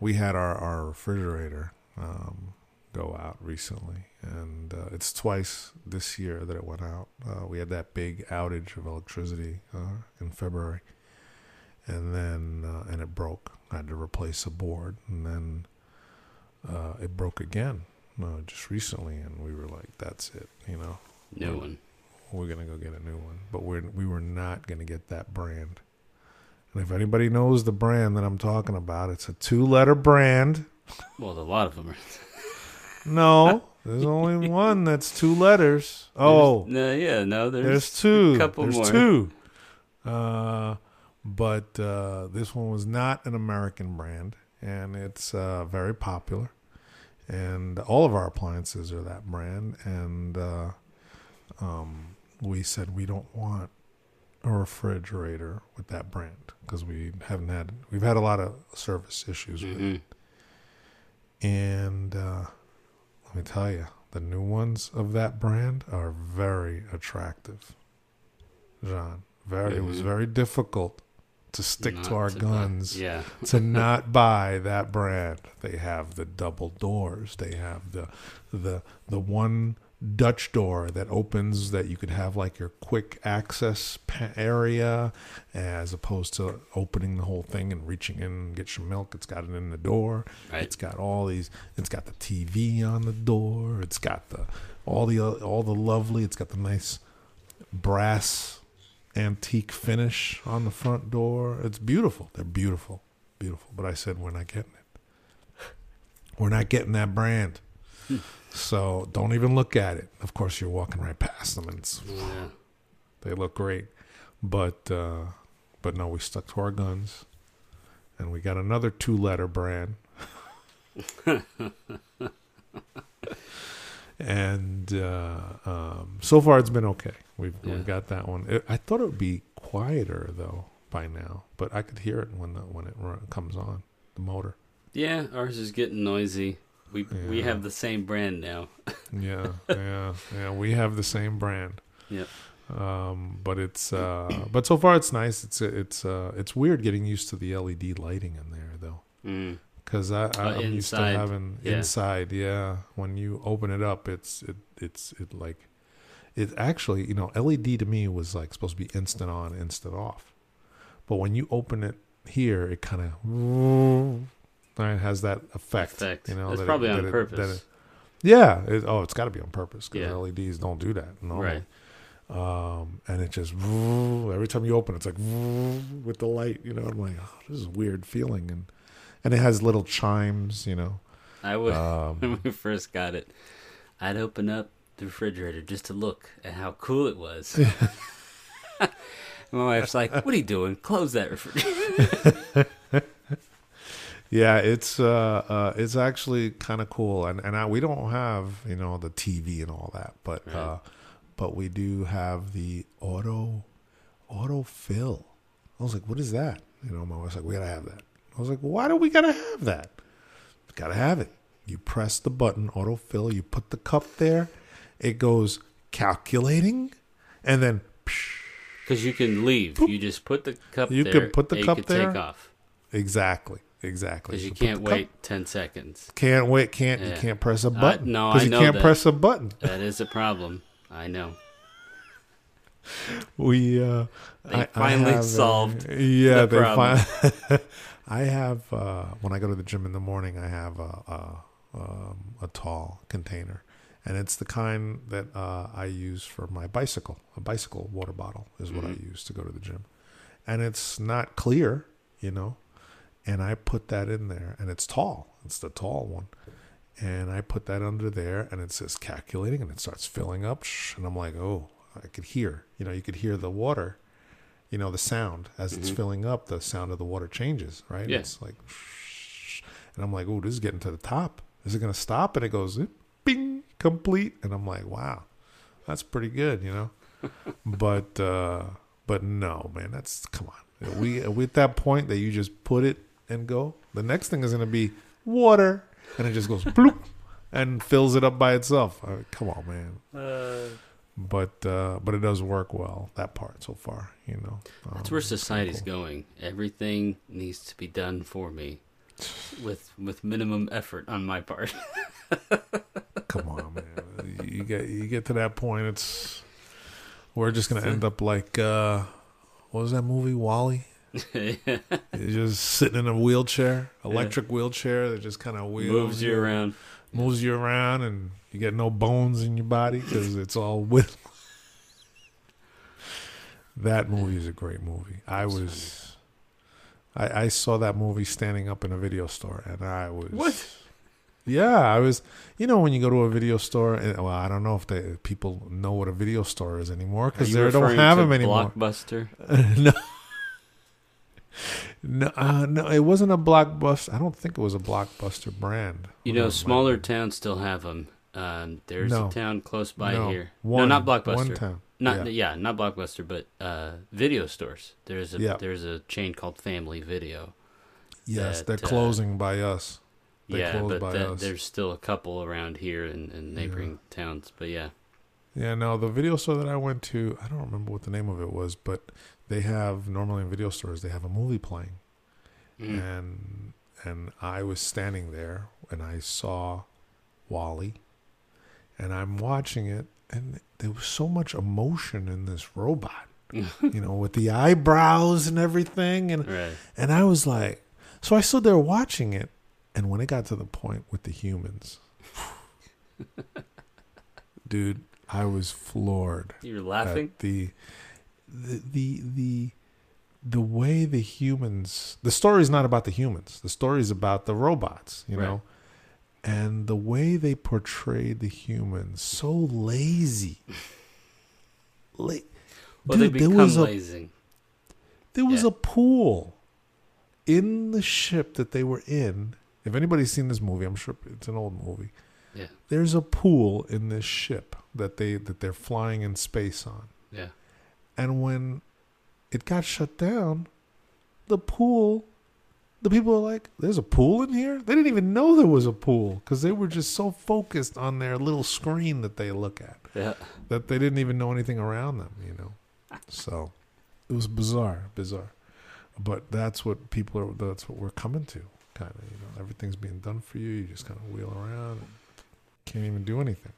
We had our, our refrigerator um, go out recently, and uh, it's twice this year that it went out. Uh, we had that big outage of electricity uh, in February, and then uh, and it broke. I had to replace a board, and then uh, it broke again uh, just recently, and we were like, "That's it," you know. New one. We're gonna go get a new one, but we're we were not gonna get that brand. And if anybody knows the brand that I'm talking about, it's a two-letter brand. Well, a lot of them are. No, there's only one that's two letters. Oh, no, yeah, no. There's, there's two. Couple there's more. two. Uh, but uh, this one was not an American brand, and it's uh, very popular. And all of our appliances are that brand. And uh, um, we said we don't want a refrigerator with that brand because we haven't had we've had a lot of service issues with it. Mhm. And uh, let me tell you, the new ones of that brand are very attractive. John, very. It was Mhm. very difficult to stick to our buy- guns Yeah. to not buy that brand. They have the double doors. They have the the the one Dutch door that opens that you could have like your quick access area as opposed to opening the whole thing and reaching in and get your milk. It's got it in the door. Right. It's got all these. It's got the TV on the door. It's got the all the all the lovely. It's got the nice brass antique finish on the front door. It's beautiful. They're beautiful, beautiful. But I said we're not getting it. We're not getting that brand. Hmm. So don't even look at it. Of course, you're walking right past them, and it's, Yeah. they look great. But uh, but no, we stuck to our guns, and we got another two-letter brand. and uh, um, so far it's been okay. We've Yeah. we've got that one. It, I thought it would be quieter though by now, but I could hear it when the, when it run, comes on the motor. Yeah, ours is getting noisy. We we have the same brand now. Yeah, yeah, yeah. We have the same brand. Yeah. Um, but it's uh, but so far it's nice. It's it's uh, it's weird getting used to the LED lighting in there though, Mm. because I, I Uh, I'm used to having yeah. inside. Yeah, when you open it up, it's it it's it like it actually you know LED to me was like supposed to be instant on, instant off, but when you open it here, it kind of it has that effect. Effect. You know, That's that it- probably that on it- purpose. that it- yeah. It, oh, it's got to be on purpose because Yeah. LEDs don't do that. normally. Right. Um, and it just every time you open, it's like with the light. You know, I'm like, oh, this is a weird feeling, and and it has little chimes. You know, I would um, when we first got it. I'd open up the refrigerator just to look at how cool it was. My wife's like, "What are you doing? Close that refrigerator." Yeah, it's uh, uh it's actually kind of cool, and and I, we don't have you know the TV and all that, but Right. uh, but we do have the auto auto fill. I was like, what is that? You know, my wife's like, we gotta have that. I was like, why do we gotta have that? Gotta have it. You press the button, auto fill. You put the cup there. It goes calculating, and then Because you can leave. You just put the cup You there. can put the cup can there. take off. exactly, exactly. Because you put can't the cup- wait 10 seconds. Can't wait. Can't you can't press a button? no, I you know can't that. press a button. That is a problem. I know. We uh, They finally have, uh, solved yeah, the they problem. fin- I have uh, when I go to the gym in the morning. I have a a, um, a tall container, and it's the kind that uh, I use for my bicycle. A bicycle water bottle is what I Mhm. use to go to the gym, and it's not clear, you know. And I put that in there, and it's tall. It's the tall one. And I put that under there, and it says calculating, and it starts filling up. And I'm like, oh, I could hear. You know, you could hear the water, you know, the sound as it's Mhm. filling up. The sound of the water changes, right? Yeah. It's like, and I'm like, oh, this is getting to the top. Is it going to stop? And it goes, bing, complete. And I'm like, wow, that's pretty good, you know. but uh, but no, man, that's come on. We we at that point that you just put it and go. The next thing is going to be water, and it just goes bloop and fills it up by itself. Uh, come on, man. Uh, but uh, but it does work well that part so far. You know, That's Um, where society's cool. going. Everything needs to be done for me, with with minimum effort on my part. Come on, man. You get you get to that point, it's we're just gonna end up like uh, what was that movie, WALL-E? You're just sitting in a wheelchair, electric wheelchair that just kind of wheels Moves you around. moves you around, and you get no bones in your body because it's all with. that movie is a great movie. I was, I, I saw that movie standing up in a video store, and I was What? Yeah, I was. You know, when you go to a video store, and well, I don't know if people know what a video store is anymore because they don't have them anymore. Blockbuster. no. No, uh, no, it wasn't a blockbuster. I don't think it was a blockbuster brand. You know, smaller be. towns still have them. Um, there's No. a town close by no, here. One, no, not Blockbuster. One town. Not yeah. yeah. not Blockbuster, but uh, video stores. There's a Yeah. there's a chain called Family Video. Yes, that, they're uh, closing by us. They yeah, but by that, us. there's still a couple around here in, in neighboring towns. But yeah, Yeah, no, the video store that I went to, I don't remember what the name of it was, but they have normally in video stores they have a movie playing. Mm. and and I was standing there and I saw WALL-E and I'm watching it and there was so much emotion in this robot you know with the eyebrows and everything and right. and I was like so I stood there watching it and when it got to the point with the humans dude I was floored You're laughing. the the the the the way the humans the story is not about the humans the story is about the robots you Right. know and the way they portrayed the humans so lazy La- well, they Dude, there was a lazy. there was Yeah. a pool in the ship that they were in if anybody's seen this movie i'm sure it's an old movie Yeah, there's a pool in this ship that they that they're flying in space on yeah. And when it got shut down, the pool, the people were like, "There's a pool in here." They didn't even know there was a pool because they were just so focused on their little screen that they look at Yeah. that they didn't even know anything around them. You know, so it was bizarre, bizarre. But that's what people are. That's what we're coming to. Kind of, you know, everything's being done for you. You just kind of wheel around, and can't even do anything.